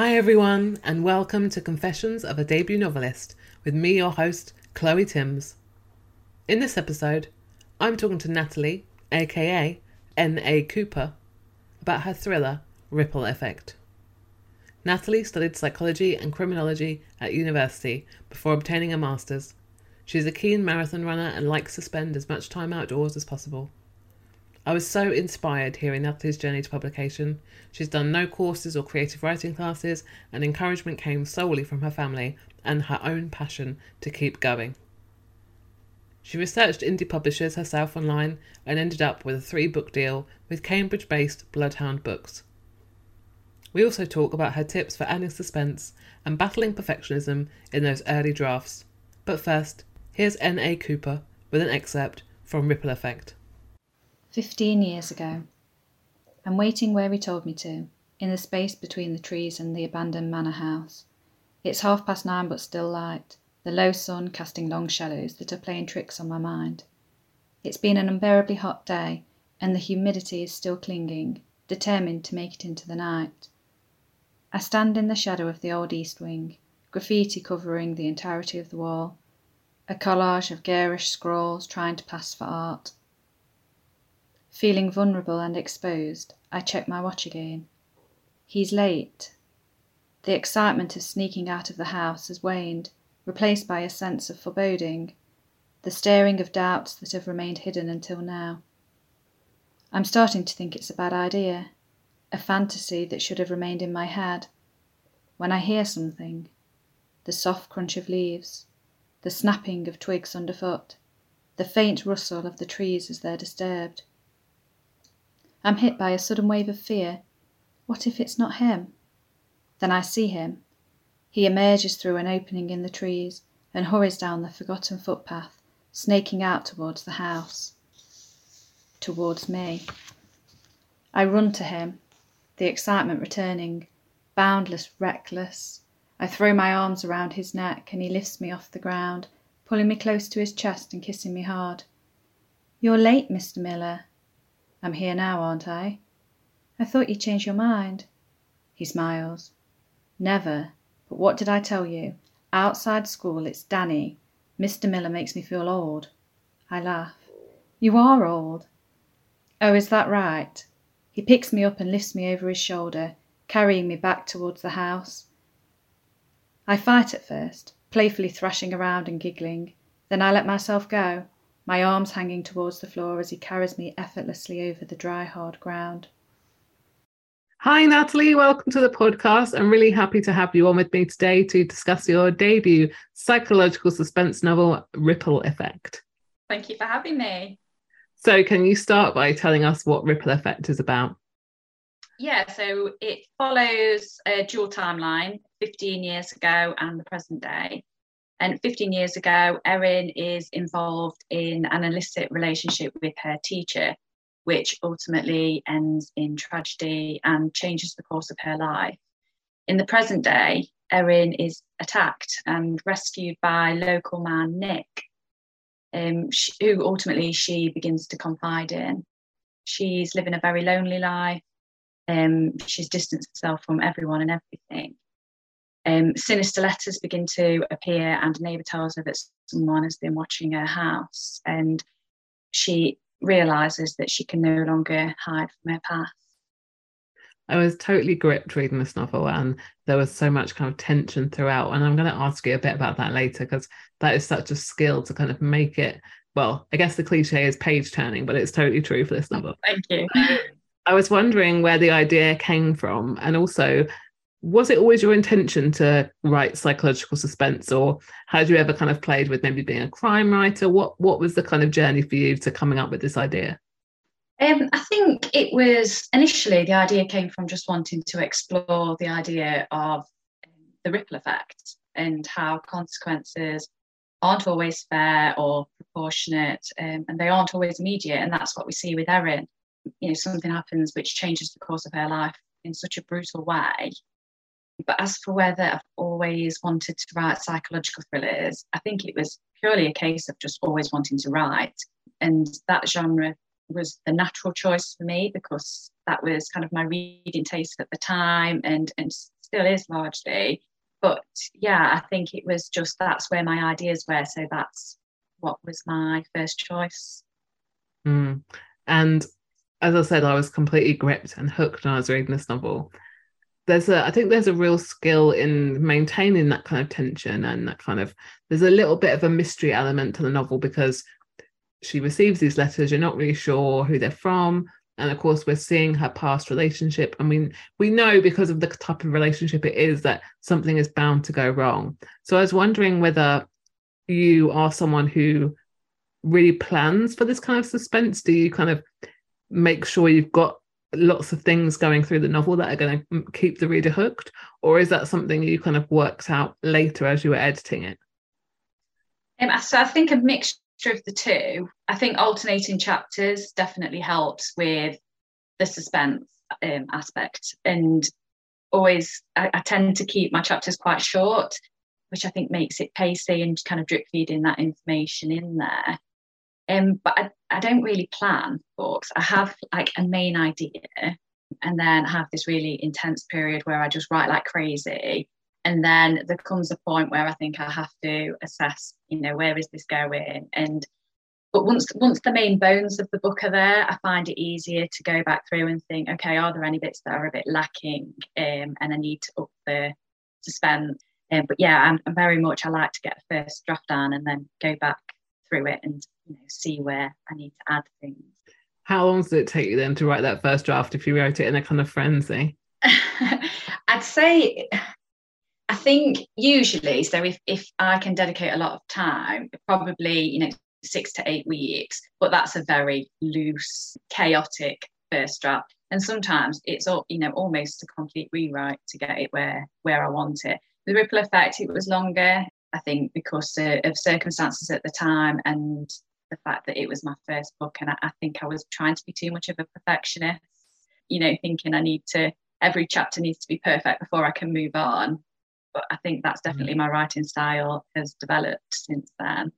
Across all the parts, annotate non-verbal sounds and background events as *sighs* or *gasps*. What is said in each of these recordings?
Hi, everyone, and welcome to Confessions of a Debut Novelist with me, your host, Chloe Timms. In this episode, I'm talking to Natalie, aka N.A. Cooper, about her thriller, Ripple Effect. Natalie studied psychology and criminology at university before obtaining a master's. She's a keen marathon runner and likes to spend as much time outdoors as possible. I was so inspired hearing Natalie's journey to publication. She's done no courses or creative writing classes, and encouragement came solely from her family and her own passion to keep going. She researched indie publishers herself online and ended up with a three book deal with Cambridge based Bloodhound Books. We also talk about her tips for adding suspense and battling perfectionism in those early drafts. But first, here's N.A. Cooper with an excerpt from Ripple Effect. Fifteen years ago. I'm waiting where he told me to, in the space between the trees and the abandoned manor house. It's half past nine but still light, the low sun casting long shadows that are playing tricks on my mind. It's been an unbearably hot day, and the humidity is still clinging, determined to make it into the night. I stand in the shadow of the old east wing, graffiti covering the entirety of the wall, a collage of garish scrawls trying to pass for art. Feeling vulnerable and exposed, I check my watch again. He's late. The excitement of sneaking out of the house has waned, replaced by a sense of foreboding, the staring of doubts that have remained hidden until now. I'm starting to think it's a bad idea, a fantasy that should have remained in my head. When I hear something, the soft crunch of leaves, the snapping of twigs underfoot, the faint rustle of the trees as they're disturbed. I'm hit by a sudden wave of fear. What if it's not him? Then I see him. He emerges through an opening in the trees and hurries down the forgotten footpath, snaking out towards the house. Towards me. I run to him, the excitement returning, boundless, reckless. I throw my arms around his neck and he lifts me off the ground, pulling me close to his chest and kissing me hard. You're late, Mr. Miller. I'm here now, aren't I? I thought you'd changed your mind. He smiles. Never. But what did I tell you? Outside school, it's Danny. Mr. Miller makes me feel old. I laugh. You are old. Oh, is that right? He picks me up and lifts me over his shoulder, carrying me back towards the house. I fight at first, playfully thrashing around and giggling. Then I let myself go my arms hanging towards the floor as he carries me effortlessly over the dry, hard ground. Hi, Natalie. Welcome to the podcast. I'm really happy to have you on with me today to discuss your debut psychological suspense novel, Ripple Effect. Thank you for having me. So, can you start by telling us what Ripple Effect is about? Yeah, so it follows a dual timeline 15 years ago and the present day. And 15 years ago, Erin is involved in an illicit relationship with her teacher, which ultimately ends in tragedy and changes the course of her life. In the present day, Erin is attacked and rescued by local man Nick, um, who ultimately she begins to confide in. She's living a very lonely life. Um, she's distanced herself from everyone and everything. Um, sinister letters begin to appear, and a neighbour tells her that someone has been watching her house, and she realizes that she can no longer hide from her past. I was totally gripped reading this novel, and there was so much kind of tension throughout. And I'm going to ask you a bit about that later because that is such a skill to kind of make it. Well, I guess the cliche is page turning, but it's totally true for this novel. Thank you. I was wondering where the idea came from, and also was it always your intention to write psychological suspense or had you ever kind of played with maybe being a crime writer? What what was the kind of journey for you to coming up with this idea? Um, I think it was initially the idea came from just wanting to explore the idea of the ripple effect and how consequences aren't always fair or proportionate um, and they aren't always immediate and that's what we see with Erin. You know something happens which changes the course of her life in such a brutal way but as for whether I've always wanted to write psychological thrillers, I think it was purely a case of just always wanting to write. And that genre was the natural choice for me because that was kind of my reading taste at the time and, and still is largely. But yeah, I think it was just that's where my ideas were. So that's what was my first choice. Mm. And as I said, I was completely gripped and hooked when I was reading this novel there's a I think there's a real skill in maintaining that kind of tension and that kind of there's a little bit of a mystery element to the novel because she receives these letters, you're not really sure who they're from. And of course, we're seeing her past relationship. I mean, we know because of the type of relationship it is that something is bound to go wrong. So I was wondering whether you are someone who really plans for this kind of suspense. Do you kind of make sure you've got lots of things going through the novel that are going to keep the reader hooked? Or is that something you kind of worked out later as you were editing it? Um, so i think a mixture of the two. I think alternating chapters definitely helps with the suspense um, aspect. And always I, I tend to keep my chapters quite short which i think makes it pacey and kind of drip feeding that information in there um, but I, I don't really plan books. I have like a main idea and then have this really intense period where I just write like crazy. And then there comes a point where I think I have to assess, you know, where is this going? And but once once the main bones of the book are there, I find it easier to go back through and think, okay, are there any bits that are a bit lacking? Um, and I need to up the suspense. Um, but yeah, I'm, I'm very much I like to get a first draft down and then go back through it and you know see where I need to add things. How long did it take you then to write that first draft if you wrote it in a kind of frenzy? *laughs* I'd say I think usually so if if I can dedicate a lot of time, probably you know six to eight weeks, but that's a very loose, chaotic first draft. And sometimes it's all you know almost a complete rewrite to get it where where I want it. The ripple effect it was longer. I think because uh, of circumstances at the time and the fact that it was my first book, and I, I think I was trying to be too much of a perfectionist. You know, thinking I need to every chapter needs to be perfect before I can move on. But I think that's definitely mm. my writing style has developed since then.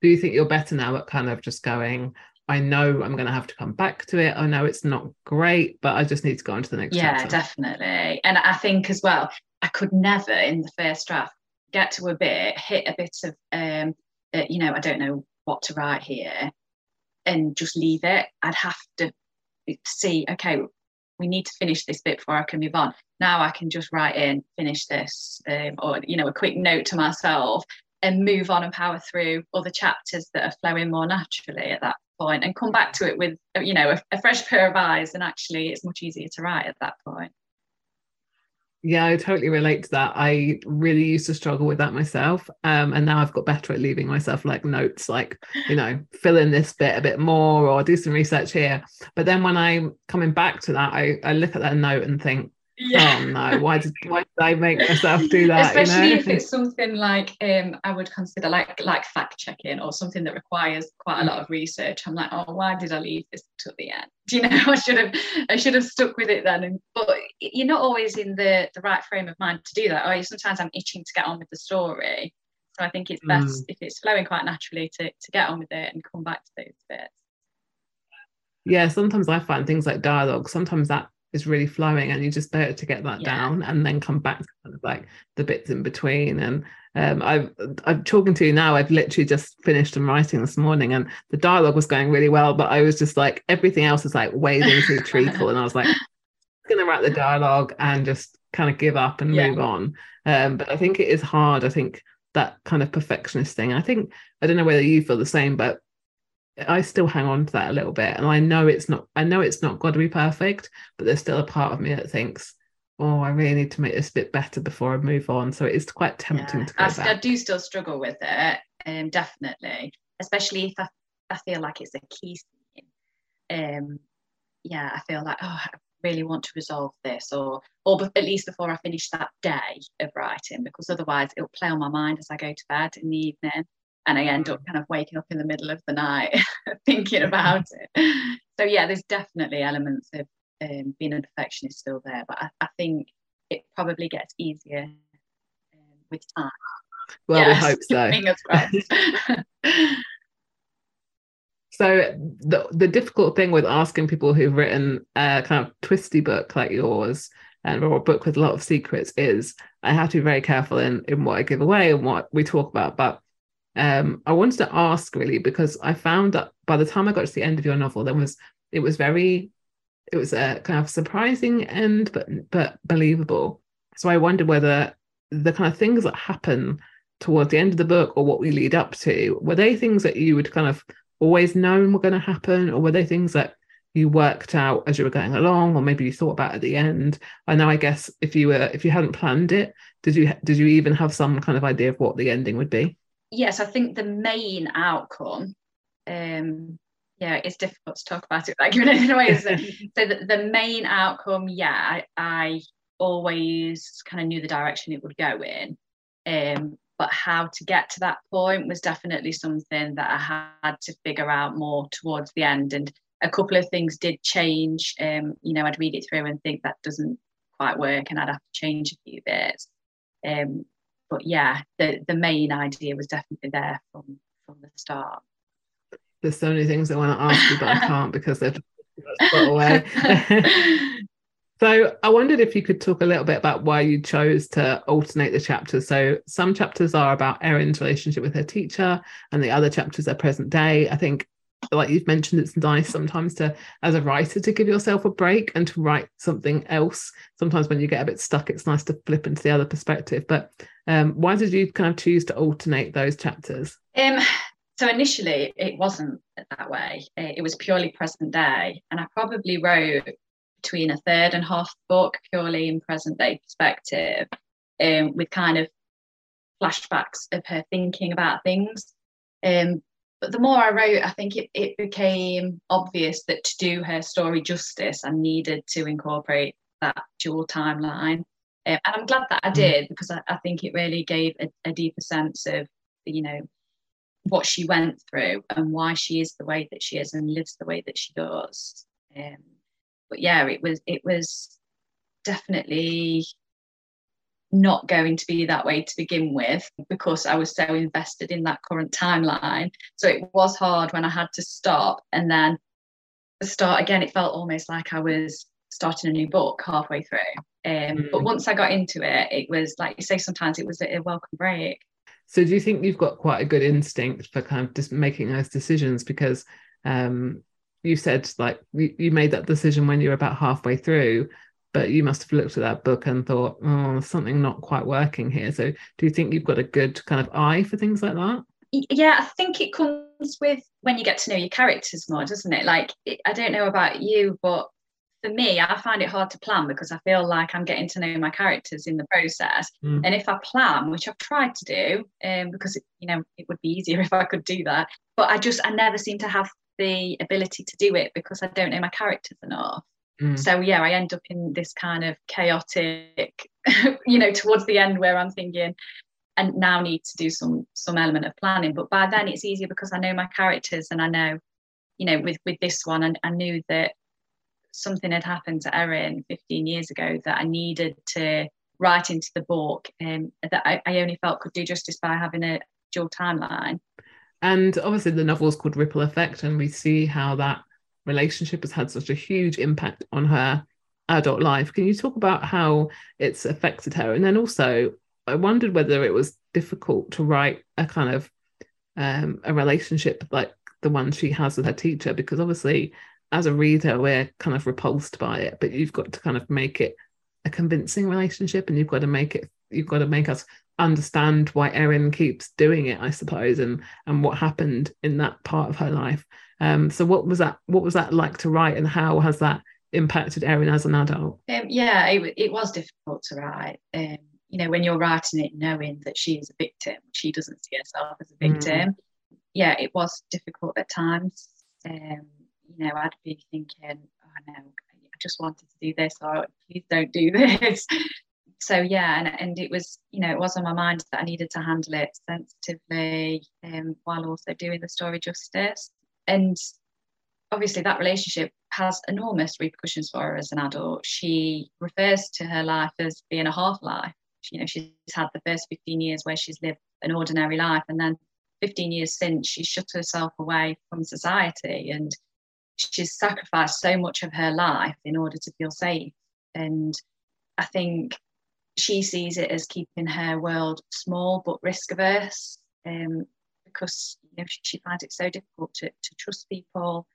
Do you think you're better now at kind of just going, I know I'm going to have to come back to it. I know it's not great, but I just need to go on to the next yeah, chapter. definitely. And I think as well, I could never in the first draft get to a bit, hit a bit of, um, uh, you know, I don't know what to write here, and just leave it. I'd have to see, okay, we need to finish this bit before I can move on. Now I can just write in, finish this, um, or you know, a quick note to myself, and move on and power through other chapters that are flowing more naturally at that point, and come back to it with you know a, a fresh pair of eyes. And actually, it's much easier to write at that point. Yeah, I totally relate to that. I really used to struggle with that myself. Um, and now I've got better at leaving myself like notes, like, you know, *gasps* fill in this bit a bit more or do some research here. But then when I'm coming back to that, I, I look at that note and think, yeah. oh no why did why did i make myself do *laughs* that especially you know? if it's something like um i would consider like like fact checking or something that requires quite a lot of research i'm like oh why did i leave this to the end do *laughs* you know i should have i should have stuck with it then and, but you're not always in the the right frame of mind to do that or sometimes i'm itching to get on with the story so i think it's best mm. if it's flowing quite naturally to to get on with it and come back to those bits yeah sometimes i find things like dialogue sometimes that is really flowing and you just better to get that Yeah. down and then come back to kind of like the bits in between and um I've I'm talking to you now I've literally just finished and writing this morning and the dialogue was going really well but I was just like everything else is like wading through *laughs* treacle and I was like I'm gonna write the dialogue and just kind of give up and Yeah. move on um but I think it is hard I think that kind of perfectionist thing I think I don't know whether you feel the same but I still hang on to that a little bit and I know it's not I know it's not got to be perfect but there's still a part of me that thinks oh I really need to make this a bit better before I move on so it's quite tempting Yeah. to go I, st- I do still struggle with it, um, definitely, especially if I, I feel like it's a key scene. Um, yeah, I feel like oh, I really want to resolve this, or or be- at least before I finish that day of writing, because otherwise it'll play on my mind as I go to bed in the evening, and I end up kind of waking up in the middle of the night *laughs* thinking about it. So yeah, there's definitely elements of um, being a perfectionist still there, but I, I think it probably gets easier um, with time. well we hope so *laughs* Fingers crossed. *laughs* So the the difficult thing with asking people who've written a kind of twisty book like yours and or a book with a lot of secrets is I have to be very careful in in what I give away and what we talk about. But um, I wanted to ask really because I found that by the time I got to the end of your novel, there was it was very it was a kind of surprising end, but but believable. So I wondered whether the kind of things that happen towards the end of the book or what we lead up to were they things that you would kind of always known were going to happen or were they things that you worked out as you were going along or maybe you thought about at the end i know i guess if you were if you hadn't planned it did you did you even have some kind of idea of what the ending would be yes, I think the main outcome, um, yeah, it's difficult to talk about it like *laughs* in a way. So, so the, the main outcome, yeah, I, I always kind of knew the direction it would go in. Um, but how to get to that point was definitely something that I had to figure out more towards the end. And a couple of things did change. Um, you know, I'd read it through and think that doesn't quite work, and I'd have to change a few bits. Um, but yeah, the the main idea was definitely there from from the start. there's so many things i want to ask you but i *laughs* can't because they're put away *laughs* So I wondered if you could talk a little bit about why you chose to alternate the chapters. So some chapters are about Erin's relationship with her teacher, and the other chapters are present day. I think, like you've mentioned, it's nice sometimes to, as a writer, to give yourself a break and to write something else. Sometimes when you get a bit stuck, it's nice to flip into the other perspective. But um, why did you kind of choose to alternate those chapters? Um, so initially it wasn't that way. It was purely present day, and I probably wrote between a third and half book purely in present day perspective, um, with kind of flashbacks of her thinking about things. Um, but the more I wrote, I think it, it became obvious that to do her story justice, I needed to incorporate that dual timeline. Um, and I'm glad that I did because I, I think it really gave a, a deeper sense of, you know, what she went through and why she is the way that she is and lives the way that she does. Um, but yeah, it was it was definitely not going to be that way to begin with because I was so invested in that current timeline. So it was hard when I had to stop and then start again. It felt almost like I was starting a new book halfway through. Um, But Mm. once I got into it, it was like you say, sometimes it was a, a welcome break. So do you think you've got quite a good instinct for kind of just making those decisions? Because um, you said like you, you made that decision when you were about halfway through, but you must have looked at that book and thought, oh, something not quite working here. So do you think you've got a good kind of eye for things like that? Yeah i think it comes with when you get to know your characters more doesn't it like i don't know about you but for me i find it hard to plan because i feel like i'm getting to know my characters in the process Mm. and if i plan which i've tried to do um, because it, you know it would be easier *laughs* if i could do that but i just i never seem to have the ability to do it because i don't know my characters enough. Mm. so yeah i end up in this kind of chaotic *laughs* you know towards the end where i'm thinking and now need to do some some element of planning. But by then it's easier because i know my characters and i know you know with with this one and I knew that something had happened to erin 15 years ago that i needed to write into the book and that I, I only felt could do justice by having a dual timeline And obviously, the novel's called Ripple Effect, and we see how that relationship has had such a huge impact on her adult life. Can you talk about how it's affected her? And then also, I wondered whether it was difficult to write a kind of um, a relationship like the one she has with her teacher, because obviously, as a reader, we're kind of repulsed by it, but you've got to kind of make it a convincing relationship, and you've got to make it, you've got to make us understand why Erin keeps doing it, I suppose, and and what happened in that part of her life. Um, so what was that? What was that like to write, and how has that impacted Erin as an adult? Um, yeah, it, it was difficult to write. Um, you know, when you're writing it, knowing that she is a victim, she doesn't see herself as a mm. victim. Mm. Yeah, it was difficult at times. Um, you know, I'd be thinking, oh no, I just wanted to do this, or please don't do *laughs* this. So yeah, and, and it was, you know, it was on my mind that I needed to handle it sensitively um, while also doing the story justice. And obviously that relationship has enormous repercussions for her as an adult. She refers to her life as being a half life. You know, she's had the first 15 years where she's lived an ordinary life, and then 15 years since she's shut herself away from society and she's sacrificed so much of her life in order to feel safe. And I think she sees it as keeping her world small but risk averse um, because you know, she, she, finds it so difficult to, to trust people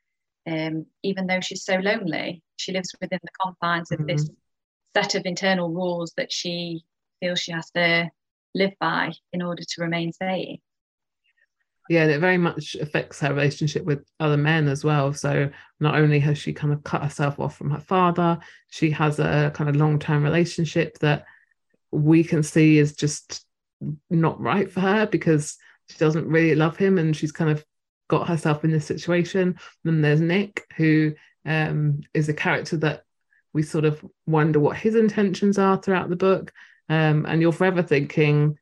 um, even though she's so lonely, she lives within the confines of mm-hmm. this set of internal rules that she feels she has to live by in order to remain safe. Yeah, and it very much affects her relationship with other men as well. So not only has she kind of cut herself off from her father, she has a kind of long-term relationship that we can see is just not right for her because she doesn't really love him and she's kind of got herself in this situation. Then there's Nick, who um, is a character that we sort of wonder what his intentions are throughout the book. Um, and you're forever thinking,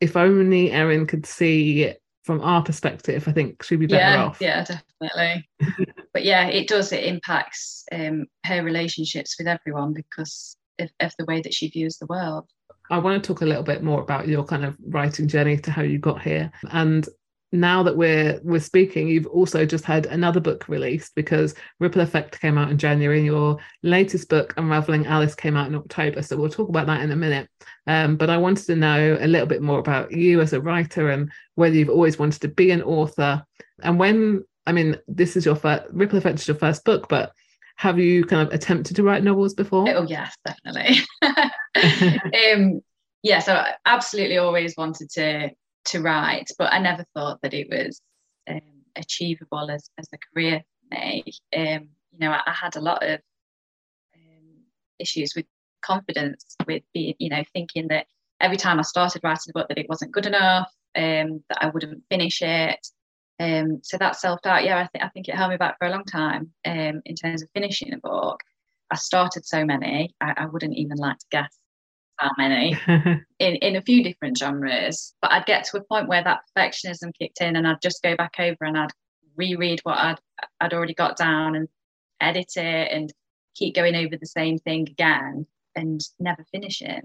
if only Erin could see it from our perspective, I think she'd be better yeah, off. Yeah, definitely. *laughs* but yeah, it does. It impacts um, her relationships with everyone because of, of the way that she views the world. I want to talk a little bit more about your kind of writing journey to how you got here. And now that we're we're speaking, you've also just had another book released because Ripple Effect came out in January, and your latest book, Unraveling Alice, came out in October. So we'll talk about that in a minute. Um, but I wanted to know a little bit more about you as a writer and whether you've always wanted to be an author. And when I mean, this is your first Ripple Effect is your first book, but have you kind of attempted to write novels before? Oh yes, definitely. *laughs* um, yeah, so I absolutely always wanted to to write, but I never thought that it was um, achievable as, as a career for me. Um, you know, I, I, had a lot of um, issues with confidence, with being, you know, thinking that every time I started writing a book that it wasn't good enough, um, that I wouldn't finish it. Um, so that self doubt, yeah, I think I think it held me back for a long time um, in terms of finishing a book. I started so many, I, I wouldn't even like to guess how many *laughs* in, in a few different genres. But I'd get to a point where that perfectionism kicked in and I'd just go back over and I'd reread what I'd I'd already got down and edit it and keep going over the same thing again and never finish it.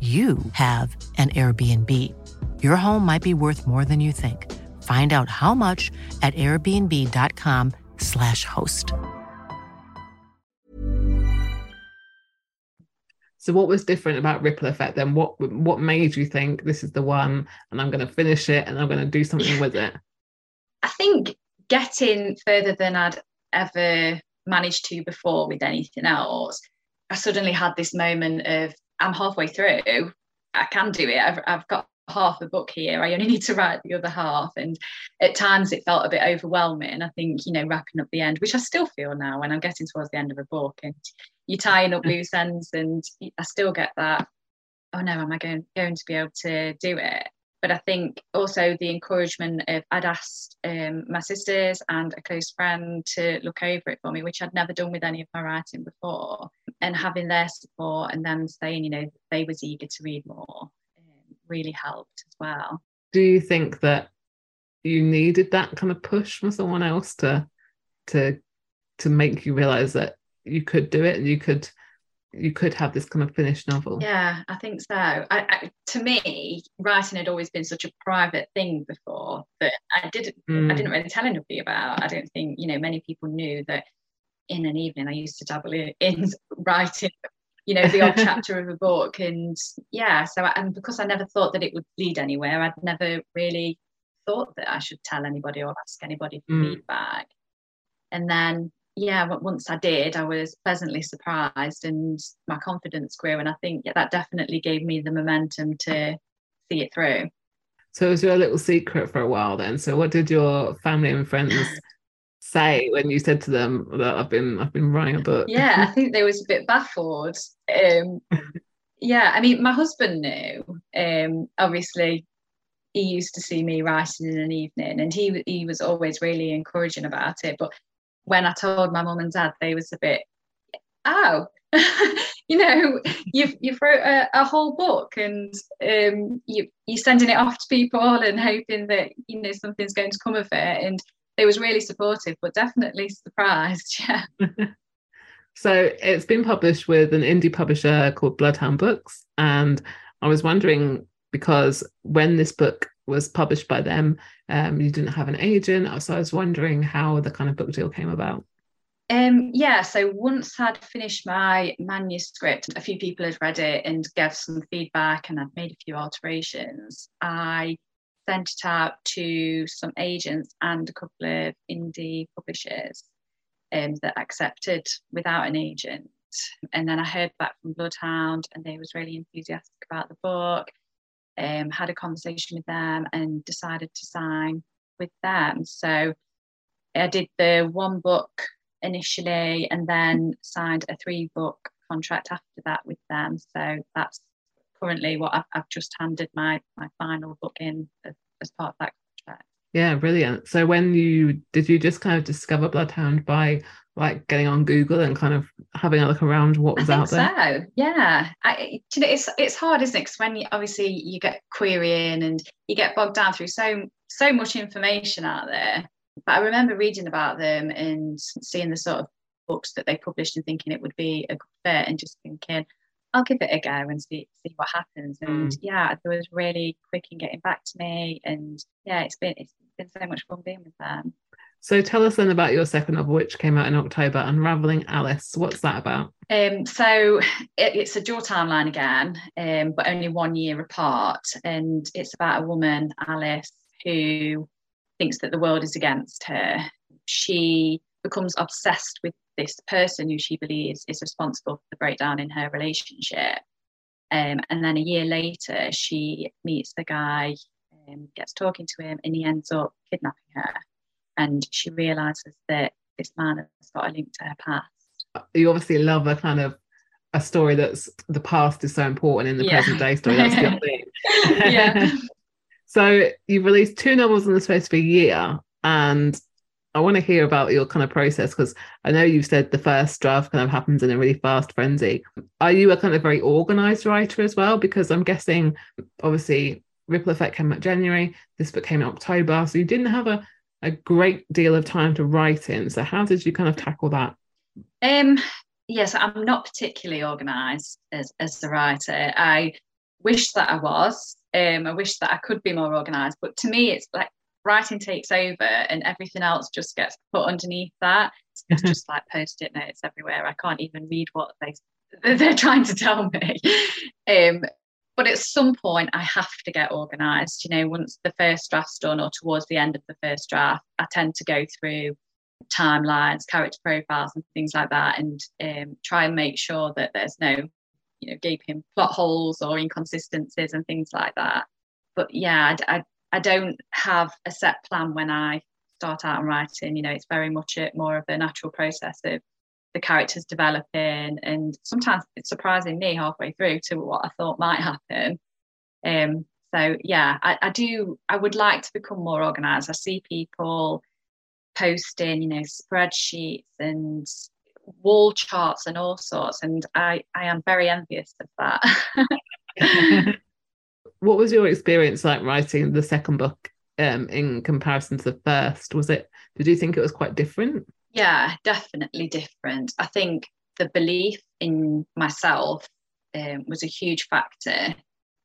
you have an Airbnb. Your home might be worth more than you think. Find out how much at airbnb.com/slash host. So what was different about Ripple Effect then? What what made you think this is the one and I'm going to finish it and I'm going to do something with it? I think getting further than I'd ever managed to before with anything else, I suddenly had this moment of I'm halfway through. I can do it. I've, I've got half a book here. I only *laughs* need to write the other half. And at times it felt a bit overwhelming. I think, you know, wrapping up the end, which I still feel now when I'm getting towards the end of a book and you're tying up loose ends and I still get that, oh no, am I going, going to be able to do it? But I think also the encouragement of I'd asked um, my sisters and a close friend to look over it for me, which I'd never done with any of my writing before, and having their support and them saying, you know, they was eager to read more, um, really helped as well. Do you think that you needed that kind of push from someone else to to to make you realize that you could do it and you could you could have this kind of finished novel. Yeah, I think so. I, I, to me, writing had always been such a private thing before that I didn't mm. I didn't really tell anybody about. I don't think you know many people knew that in an evening I used to dabble in, *laughs* in writing. You know, the odd *laughs* chapter of a book, and yeah. So, and because I never thought that it would lead anywhere, I'd never really thought that I should tell anybody or ask anybody for mm. feedback. And then yeah, once I did, I was pleasantly surprised and my confidence grew. And I think yeah, that definitely gave me the momentum to see it through. So it was your little secret for a while then. So what did your family and friends *sighs* say when you said to them that I've been I've been writing a book? Yeah, I think they was a bit baffled. Um, *laughs* yeah, I mean my husband knew. Um, obviously he used to see me writing in an evening and he he was always really encouraging about it. But when I told my mum and dad, they was a bit, oh, *laughs* you know, you've you've wrote a, a whole book and um, you you're sending it off to people and hoping that you know something's going to come of it. And they was really supportive, but definitely surprised. *laughs* Yeah. *laughs* so it's been published with an indie publisher called Bloodhound Books, and I was wondering because when this book was published by them. Um, you didn't have an agent, so I was wondering how the kind of book deal came about. Um, yeah, so once I'd finished my manuscript, a few people had read it and gave some feedback, and I'd made a few alterations. I sent it out to some agents and a couple of indie publishers um, that accepted without an agent. And then I heard back from Bloodhound, and they was really enthusiastic about the book um, had a conversation with them and decided to sign with them. So I did the one book initially and then signed a three book contract after that with them. So that's currently what I've, I've just handed my, my final book in as, as part of that. Yeah, brilliant. So when you did you just kind of discover Bloodhound by like getting on Google and kind of having a look around what was out there? So yeah, I, you know, it's it's hard, isn't it? Because when you, obviously you get querying and you get bogged down through so so much information out there. But I remember reading about them and seeing the sort of books that they published and thinking it would be a good fit and just thinking, I'll give it a go and see see what happens. And mm. yeah, it was really quick in getting back to me. And yeah, it's been it's been so much fun being with them. So tell us then about your second novel, which came out in October, Unraveling Alice. What's that about? Um, so it, it's a dual timeline again, um, but only one year apart, and it's about a woman, Alice, who thinks that the world is against her. She becomes obsessed with this person who she believes is responsible for the breakdown in her relationship. Um, and then a year later, she meets the guy, um, gets talking to him, and he ends up kidnapping her and she realizes that this man has got a link to her past. You obviously love a kind of a story that's the past is so important in the Yeah. present day story. That's the thing. *laughs* Yeah. *laughs* so you've released two novels in the space of a year, and I want to hear about your kind of process because I know you've said the first draft kind of happens in a really fast frenzy. Are you a kind of very organized writer as well? Because I'm guessing, obviously, Ripple Effect came out January, this book came out October, so you didn't have a, a great deal of time to write in. So how did you kind of tackle that? Um, yes, I'm not particularly organised as as a writer. I wish that I was. Um, I wish that I could be more organised. But to me, it's like writing takes over, and everything else just gets put underneath that. It's just like post-it notes everywhere. I can't even read what they *laughs* they're trying to tell me. Um, but at some point, I have to get organised. You know, once the first draft's done, or towards the end of the first draft, I tend to go through timelines, character profiles, and things like that, and um, try and make sure that there's no, you know, gaping plot holes or inconsistencies and things like that. But yeah, I, I, I don't have a set plan when I start out and writing. You know, it's very much a, more of a natural process of the characters developing, and sometimes it's surprising me halfway through to what I thought might happen. Um, so yeah, I, I do. I would like to become more organised. I see people posting, you know, spreadsheets and wall charts and all sorts, and I I am very envious of that. *laughs* *laughs* what was your experience like writing the second book um, in comparison to the first? Was it? Did you think it was quite different? yeah, definitely different. I think the belief in myself um, was a huge factor.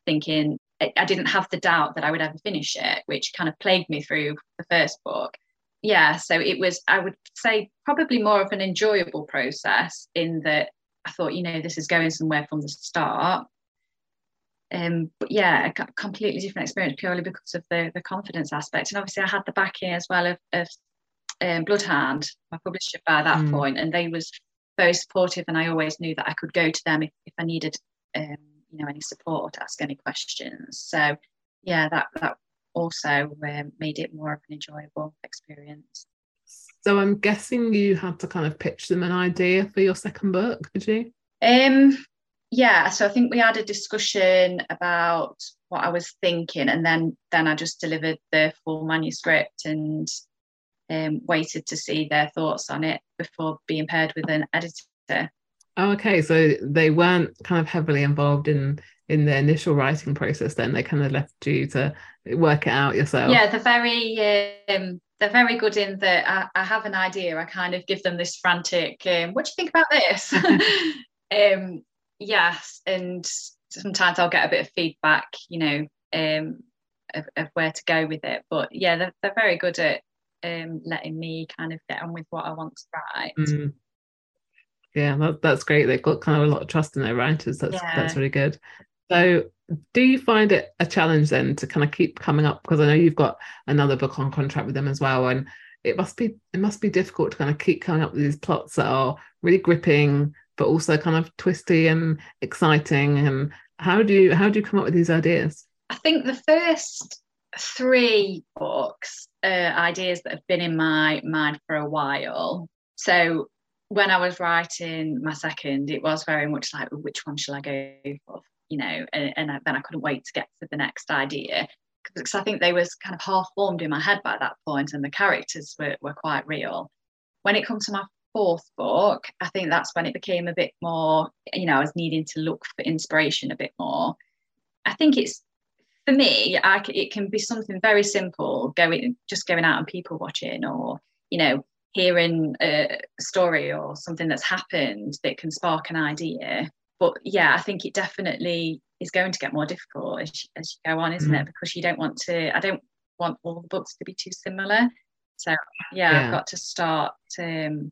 Thinking I, I didn't have the doubt that I would ever finish it, which kind of plagued me through the first book. Yeah, so it was, I would say, probably more of an enjoyable process in that I thought, you know, this is going somewhere from the start. Um, but yeah, a completely different experience purely because of the the confidence aspect. And obviously, I had the backing as well of, of um, Bloodhound, my publisher by that Mm. point, and they was very supportive. And I always knew that I could go to them if, if I needed, um, you know, any support ask any questions. So yeah, that that also um, made it more of an enjoyable experience. So I'm guessing you had to kind of pitch them an idea for your second book, did you? Um, yeah, so I think we had a discussion about what I was thinking, and then then I just delivered the full manuscript and um, waited to see their thoughts on it before being paired with an editor. Oh, okay. So they weren't kind of heavily involved in in the initial writing process. Then they kind of left you to work it out yourself. Yeah, they're very um, they're very good in that I, I have an idea. I kind of give them this frantic, um, what do you think about this? *laughs* um, yes, and sometimes I'll get a bit of feedback, you know, um, of, of where to go with it. But yeah, they're, they're very good at um, letting me kind of get on with what I want to write. Mm. Yeah, that, that's great. They've got kind of a lot of trust in their writers. That's that's really good. So, do you find it a challenge then to kind of keep coming up? Because I know you've got another book on contract with them as well, and it must be it must be difficult to kind of keep coming up with these plots that are really gripping, but also kind of twisty and exciting. And how do you how do you come up with these ideas? I think the first three books are ideas that have been in my mind for a while. So when I was writing my second, it was very much like, which one shall I go for? You know, and, and I- then I couldn't wait to get to the next idea because I think they was kind of half formed in my head by that point, and the characters were, were quite real. When it comes to my fourth book, I think that's when it became a bit more, you know, I was needing to look for inspiration a bit more. I think it's for me, I it can be something very simple, going just going out and people watching, or you know, hearing a story or something that's happened that can spark an idea. But yeah, I think it definitely is going to get more difficult as, you- as you go on, isn't it? Because you don't want to. I don't want all the books to be too similar. So yeah, Yeah. I've got to start um,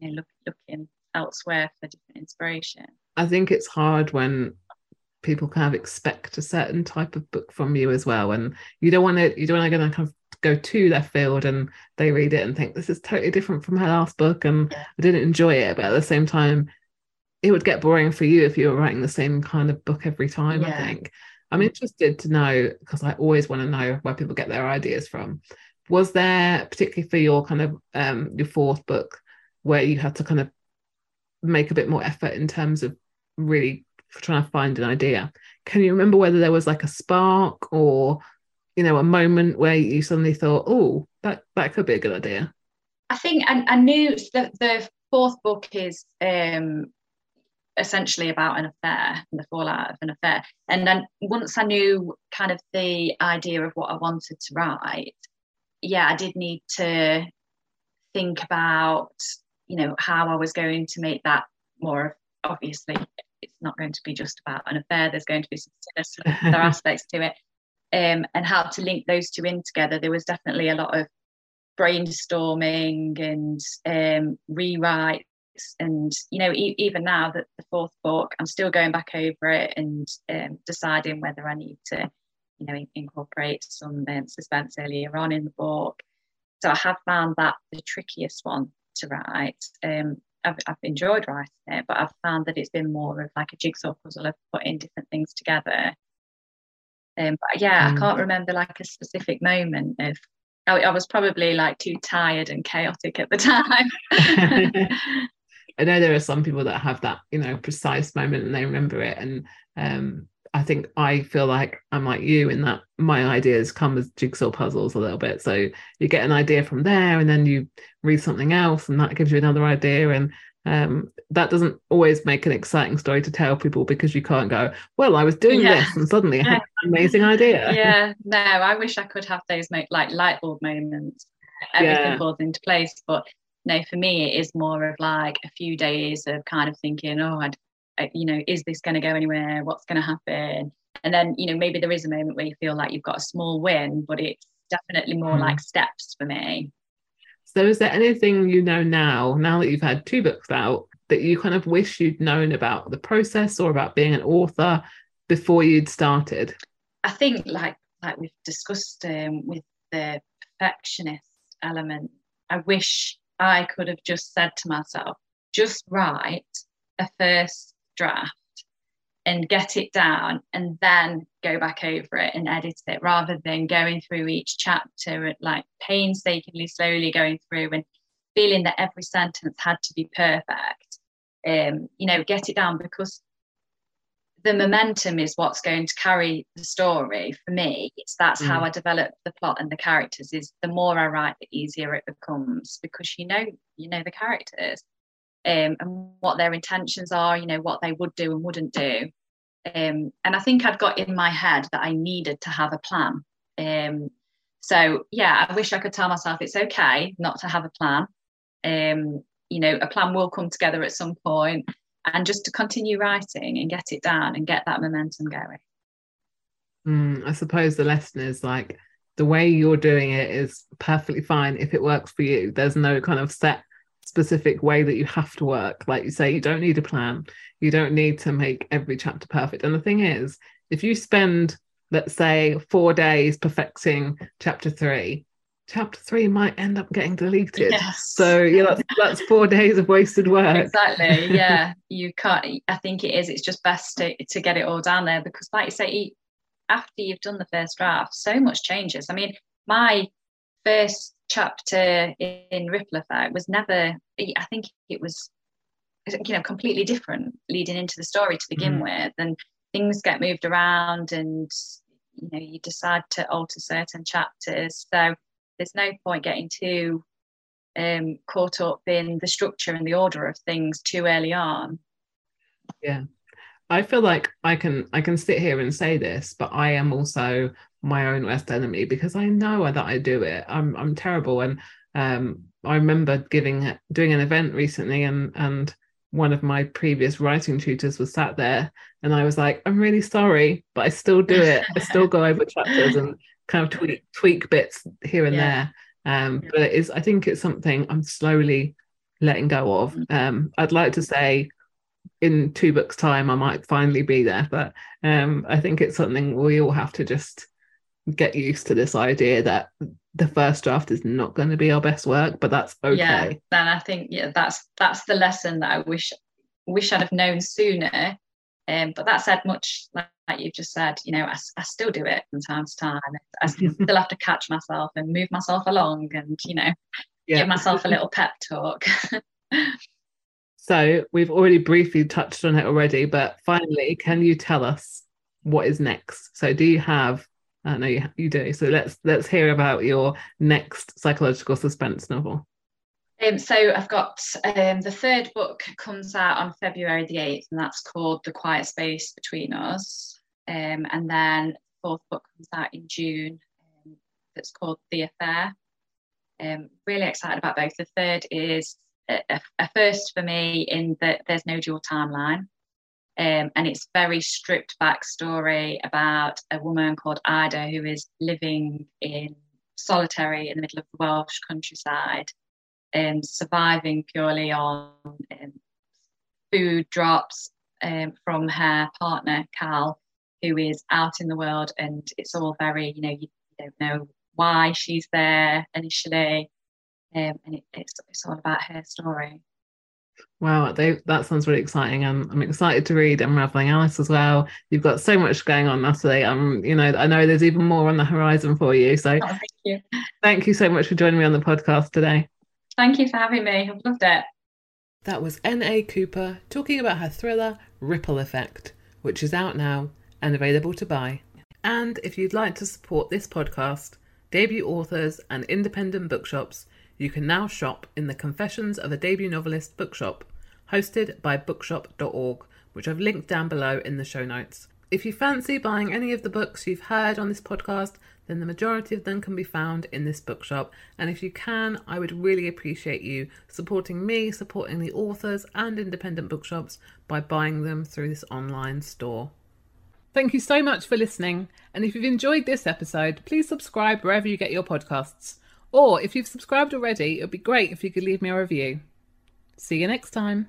you know, look, looking elsewhere for different inspiration. I think it's hard when people kind of expect a certain type of book from you as well, and you don't want to you don't want to kind of go to left field and they read it and think this is totally different from her last book and I didn't enjoy it, but at the same time, it would get boring for you if you were writing the same kind of book every time. I think I'm interested to know because I always want to know where people get their ideas from. was there particularly for your kind of um your fourth book where you have to kind of make a bit more effort in terms of really trying to find an idea. Can you remember whether there was like a spark or you know a moment where you suddenly thought oh that that could be a good idea i think i, I knew that the fourth book is um essentially about an affair and the fallout of an affair. And then once i knew kind of the idea of what i wanted to write yeah i did need to think about you know how i was going to make that more obviously it's not going to be just about an affair there's going to be some *laughs* other aspects to it um, and how to link those two in together. There was definitely a lot of brainstorming and um, rewrites and you know e- even now that the fourth book i'm still going back over it and um, deciding whether i need to you know incorporate some um, suspense earlier on in the book. So i have found that the trickiest one to write um, I've, I've enjoyed writing it but i've found that it's been more of like a jigsaw puzzle of putting different things together um, but yeah mm. i can't remember like a specific moment of I, I was probably like too tired and chaotic at the time *laughs* I know there are some people that have that, you know, precise moment and they remember it. And um, I think I feel like I'm like you in that my ideas come as jigsaw puzzles a little bit. So you get an idea from there and then you read something else and that gives you another idea. And um, that doesn't always make an exciting story to tell people because you can't go, well, I was doing yeah. this and suddenly I had *laughs* an amazing idea. Yeah, no, I wish I could have those like light bulb moments. Everything yeah. falls into place, but no, for me, it is more of like a few days of kind of thinking, oh, I'd, I, you know, is this going to go anywhere? What's going to happen? And then, you know, maybe there is a moment where you feel like you've got a small win, but it's definitely more mm. like steps for me. So, is there anything you know now, now that you've had two books out, that you kind of wish you'd known about the process or about being an author before you'd started? I think, like like we've discussed um, with the perfectionist element, I wish I could have just said to myself, just write a first draft and get it down and then go back over it and edit it rather than going through each chapter and like painstakingly slowly going through and feeling that every sentence had to be perfect. Um you know get it down because the momentum is what's going to carry the story. For me it's that's mm. how i develop the plot and the characters is the more i write the easier it becomes because you know you know the characters um, and what their intentions are you know what they would do and wouldn't do um, and i think i'd got in my head that i needed to have a plan um, so yeah i wish i could tell myself it's okay not to have a plan um, you know a plan will come together at some point and just to continue writing and get it down and get that momentum going. Mm, I suppose the lesson is like the way you're doing it is perfectly fine if it works for you. There's no kind of set specific way that you have to work. Like you say, you don't need a plan. You don't need to make every chapter perfect. And the thing is, if you spend, let's say, four days perfecting chapter three, chapter three might end up getting deleted. Yes. So yeah, that's, that's four days of wasted work. Exactly. *laughs* Yeah. you can't I think it is. It's just best to, to get it all down there because like you say, after you've done the first draft, so much changes. I mean, my first chapter in Ripple Effect was never I think it was you know completely different leading into the story to begin mm. with and things get moved around and you know you decide to alter certain chapters so there's no point getting too um, caught up in the structure and the order of things too early on. Yeah. I feel like I can I can sit here and say this, but I am also my own worst enemy because I know that I do it. I'm I'm terrible, and um, I remember giving doing an event recently, and and one of my previous writing tutors was sat there, and I was like, I'm really sorry, but I still do it. I still go over chapters and kind of tweak tweak bits here and yeah. there. Um, but it is, I think it's something I'm slowly letting go of. Mm-hmm. Um, I'd like to say in two books' time I might finally be there, but um, I think it's something we all have to just get used to this idea that the first draft is not going to be our best work, but that's okay. Yeah, and I think yeah, that's that's the lesson that I wish wish I'd have known sooner Um, but that said, much like, like you've just said, you know, I, I, still do it from time to time. I still have to catch myself and move myself along and, you know, yeah. give myself a little pep talk. *laughs* so we've already briefly touched on it already, but finally, can you tell us what is next? So do you have I know you, you do. So let's let's hear about your next psychological suspense novel. Um, so I've got um, the third book comes out on February the 8th, and that's called The Quiet Space Between Us. Um, and then fourth book comes out in June, um, that's called The Affair. Um, really excited about both. The third is a, a, first for me in that there's no dual timeline. Um, and it's very stripped back story about a woman called Ida who is living in solitary in the middle of the Welsh countryside um, surviving purely on um, food drops um, from her partner, Cal, who is out in the world. And it's all very, you know, you, don't know why she's there initially. Um, and it, it's, it's all about her story. Wow, they, that sounds really exciting. I'm, I'm excited to read Unravelling Alice as well. You've got so much going on, Natalie. Um, you know, I know there's even more on the horizon for you. So, oh, thank you. Thank you so much for joining me on the podcast today. Thank you for having me. I've loved it. That was N.A. Cooper talking about her thriller Ripple Effect, which is out now and available to buy. And if you'd like to support this podcast, debut authors, and independent bookshops, you can now shop in the Confessions of a Debut Novelist bookshop, hosted by bookshop.org, which I've linked down below in the show notes. If you fancy buying any of the books you've heard on this podcast, then the majority of them can be found in this bookshop. And if you can, I would really appreciate you supporting me, supporting the authors and independent bookshops by buying them through this online store. Thank you so much for listening. And if you've enjoyed this episode, please subscribe wherever you get your podcasts. Or if you've subscribed already, it would be great if you could leave me a review. See you next time.